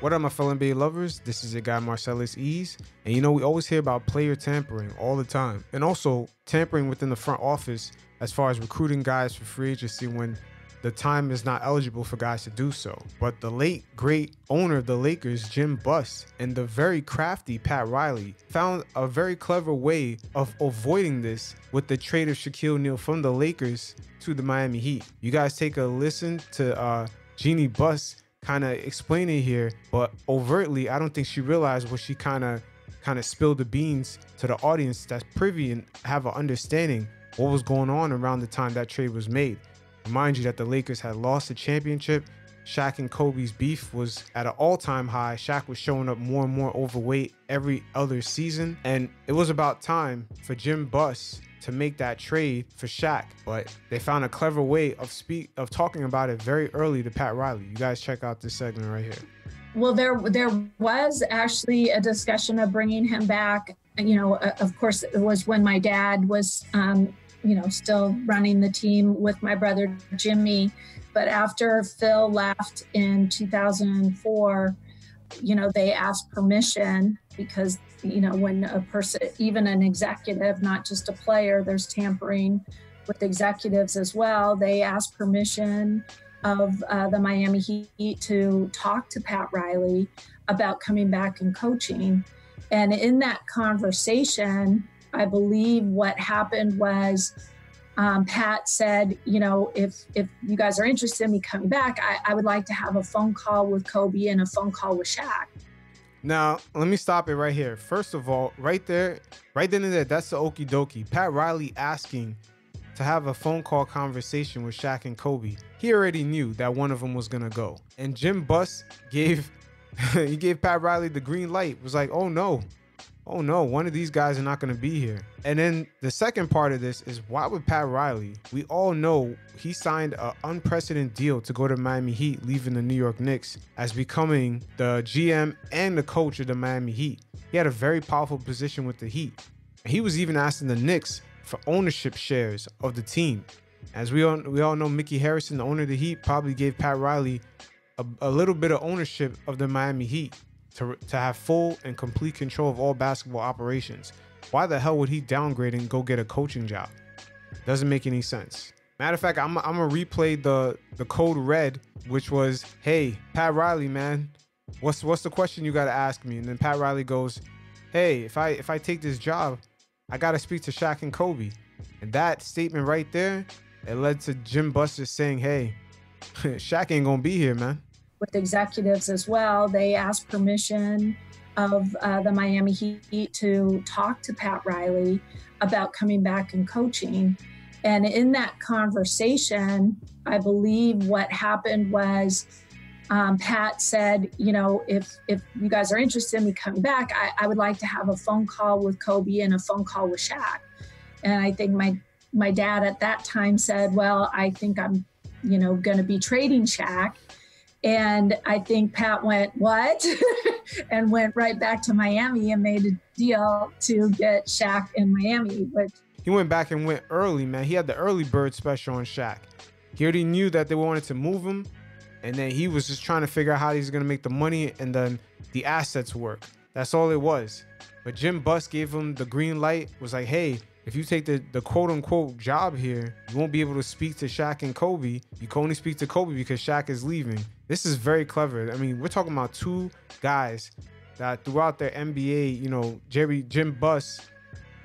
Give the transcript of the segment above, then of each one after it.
What up, my fellow NBA lovers? This is your guy Marcellus Ease, and you know we always hear about player tampering all the time, and also tampering within the front office as far as recruiting guys for free agency when the time is not eligible for guys to do so. But the late great owner of the Lakers, Jim Buss, and the very crafty Pat Riley found a very clever way of avoiding this with the trade of Shaquille O'Neal from the Lakers to the Miami Heat. You guys take a listen to uh, Jeanie Buss kind of explaining here, but overtly, I don't think she realized what she kind of kind of spilled the beans to the audience that's privy and have an understanding what was going on around the time that trade was made. Remind you that the Lakers had lost the championship. Shaq and Kobe's beef was at an all-time high. Shaq was showing up more and more overweight every other season, and it was about time for Jim Buss to make that trade for Shaq, but they found a clever way of speak of talking about it very early to Pat Riley. You guys check out this segment right here. Well, there there was actually a discussion of bringing him back. You know, uh, of course, it was when my dad was, um, you know, still running the team with my brother Jimmy. But after Phil left in 2004, you know, they ask permission because you know when a person even an executive not just a player there's tampering with executives as well they ask permission of uh, the miami heat to talk to pat riley about coming back and coaching. And in that conversation i believe what happened was um, pat said you know if if you guys are interested in me coming back I, I would like to have a phone call with kobe and a phone call with Shaq now, let me stop it right here. First of all, right there, right then and there, that's the okie dokie. Pat Riley asking to have a phone call conversation with Shaq and Kobe. He already knew that one of them was gonna go. And Jim Buss gave he gave Pat Riley the green light. Was like, oh no, oh no, one of these guys are not going to be here. And then the second part of this is why would Pat Riley? We all know he signed an unprecedented deal to go to Miami Heat, leaving the New York Knicks as becoming the GM and the coach of the Miami Heat. He had a very powerful position with the Heat. He was even asking the Knicks for ownership shares of the team. As we all we all know, Micky Arison, the owner of the Heat, probably gave Pat Riley a, a little bit of ownership of the Miami Heat to, to have full and complete control of all basketball operations. Why the hell would he downgrade and go get a coaching job? Doesn't make any sense. Matter of fact, I'm, I'm gonna replay the the code red, which was, "Hey, Pat Riley, man, what's what's the question you gotta ask me?" And then Pat Riley goes, "Hey, if I if I take this job, I gotta speak to Shaq and Kobe." And that statement right there, it led to Jim Buster saying, "Hey, Shaq ain't gonna be here, man." With executives as well. They asked permission of uh, the Miami Heat to talk to Pat Riley about coming back and coaching. And in that conversation, I believe what happened was um, Pat said, you know, if if you guys are interested in me coming back, I, I would like to have a phone call with Kobe and a phone call with Shaq. And I think my my dad at that time said, well, I think I'm, you know, going to be trading Shaq. And I think Pat went, What? and went right back to Miami and made a deal to get Shaq in Miami. But he went back and went early, man. He had the early bird special on Shaq. He already knew that they wanted to move him. And then he was just trying to figure out how he's going to make the money and then the assets work. That's all it was. But Jim Buss gave him the green light, was like, hey, if you take the, the quote unquote job here, you won't be able to speak to Shaq and Kobe. You can only speak to Kobe because Shaq is leaving. This is very clever. I mean, we're talking about two guys that throughout their NBA, you know, Jerry Jim Buss,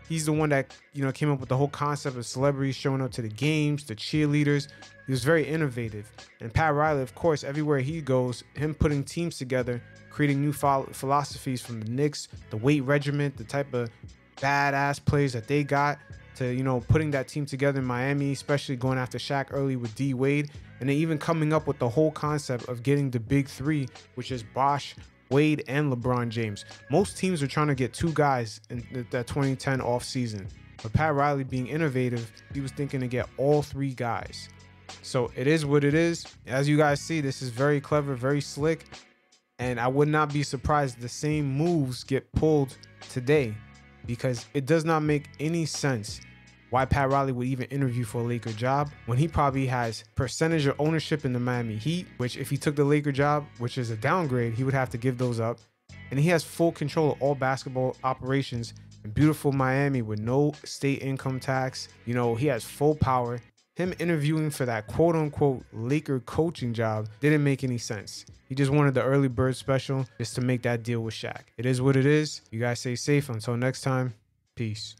he's the one that, you know, came up with the whole concept of celebrities showing up to the games, the cheerleaders. He was very innovative. And Pat Riley, of course, everywhere he goes, him putting teams together, creating new philosophies from the Knicks, the weight regiment, the type of badass plays that they got to you know putting that team together in Miami, especially going after Shaq early with D Wade, and then even coming up with the whole concept of getting the big three, which is Bosh, Wade, and LeBron James. Most teams are trying to get two guys in that 2010 off season, but Pat Riley being innovative, he was thinking to get all three guys. So it is what it is. As you guys see, this is very clever, very slick, and I would not be surprised the same moves get pulled today because it does not make any sense why Pat Riley would even interview for a Laker job when he probably has percentage of ownership in the Miami Heat, which if he took the Laker job, which is a downgrade, he would have to give those up. And he has full control of all basketball operations in beautiful Miami with no state income tax. You know, he has full power. Him interviewing for that quote unquote Laker coaching job didn't make any sense. He just wanted the early bird special just to make that deal with Shaq. It is what it is. You guys stay safe. Until next time, peace.